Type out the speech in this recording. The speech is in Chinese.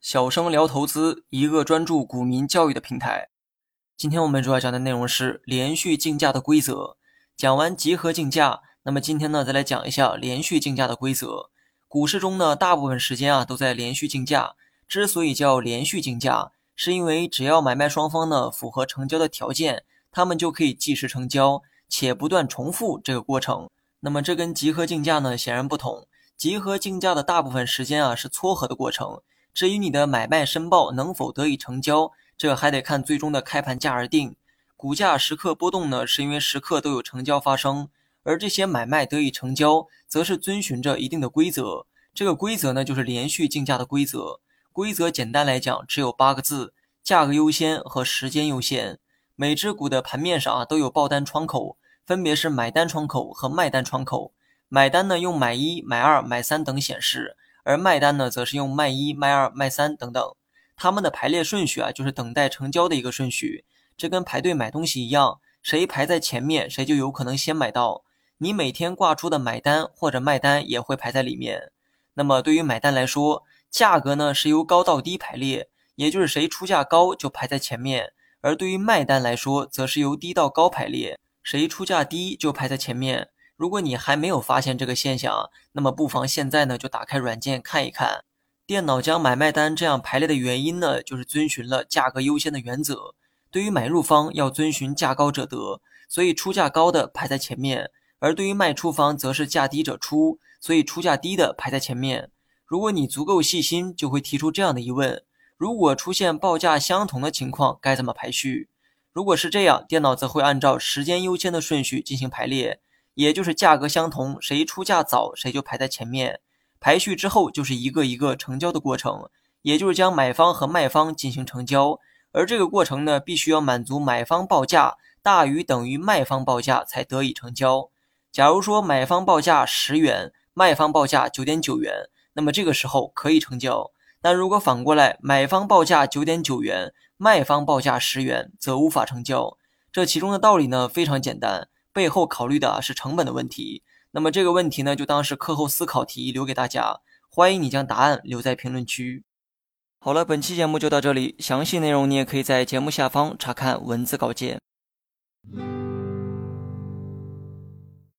小生聊投资，一个专注股民教育的平台。今天我们主要讲的内容是连续竞价的规则。讲完集合竞价，那么今天呢，再来讲一下连续竞价的规则。股市中呢，大部分时间啊都在连续竞价。之所以叫连续竞价，是因为只要买卖双方呢符合成交的条件，他们就可以即时成交，且不断重复这个过程。那么这跟集合竞价呢显然不同。集合竞价的大部分时间啊是撮合的过程。至于你的买卖申报能否得以成交，这还得看最终的开盘价而定。股价时刻波动呢，是因为时刻都有成交发生，而这些买卖得以成交，则是遵循着一定的规则。这个规则呢，就是连续竞价的规则。规则简单来讲，只有八个字：价格优先和时间优先。每只股的盘面上啊都有报单窗口，分别是买单窗口和卖单窗口。买单呢用买一、买二、买三等显示。而卖单呢，则是用卖一、卖二、卖三等等，他们的排列顺序啊，就是等待成交的一个顺序。这跟排队买东西一样，谁排在前面，谁就有可能先买到。你每天挂出的买单或者卖单也会排在里面。那么对于买单来说，价格呢是由高到低排列，也就是谁出价高就排在前面；而对于卖单来说，则是由低到高排列，谁出价低就排在前面。如果你还没有发现这个现象，那么不妨现在呢就打开软件看一看。电脑将买卖单这样排列的原因呢，就是遵循了价格优先的原则。对于买入方要遵循价高者得，所以出价高的排在前面；而对于卖出方则是价低者出，所以出价低的排在前面。如果你足够细心，就会提出这样的疑问：如果出现报价相同的情况，该怎么排序？如果是这样，电脑则会按照时间优先的顺序进行排列。也就是价格相同，谁出价早，谁就排在前面。排序之后，就是一个一个成交的过程，也就是将买方和卖方进行成交。而这个过程呢，必须要满足买方报价大于等于卖方报价才得以成交。假如说买方报价十元，卖方报价九点九元，那么这个时候可以成交。但如果反过来，买方报价九点九元，卖方报价十元，则无法成交。这其中的道理呢，非常简单。背后考虑的是成本的问题，那么这个问题呢，就当是课后思考题留给大家。欢迎你将答案留在评论区。好了，本期节目就到这里，详细内容你也可以在节目下方查看文字稿件。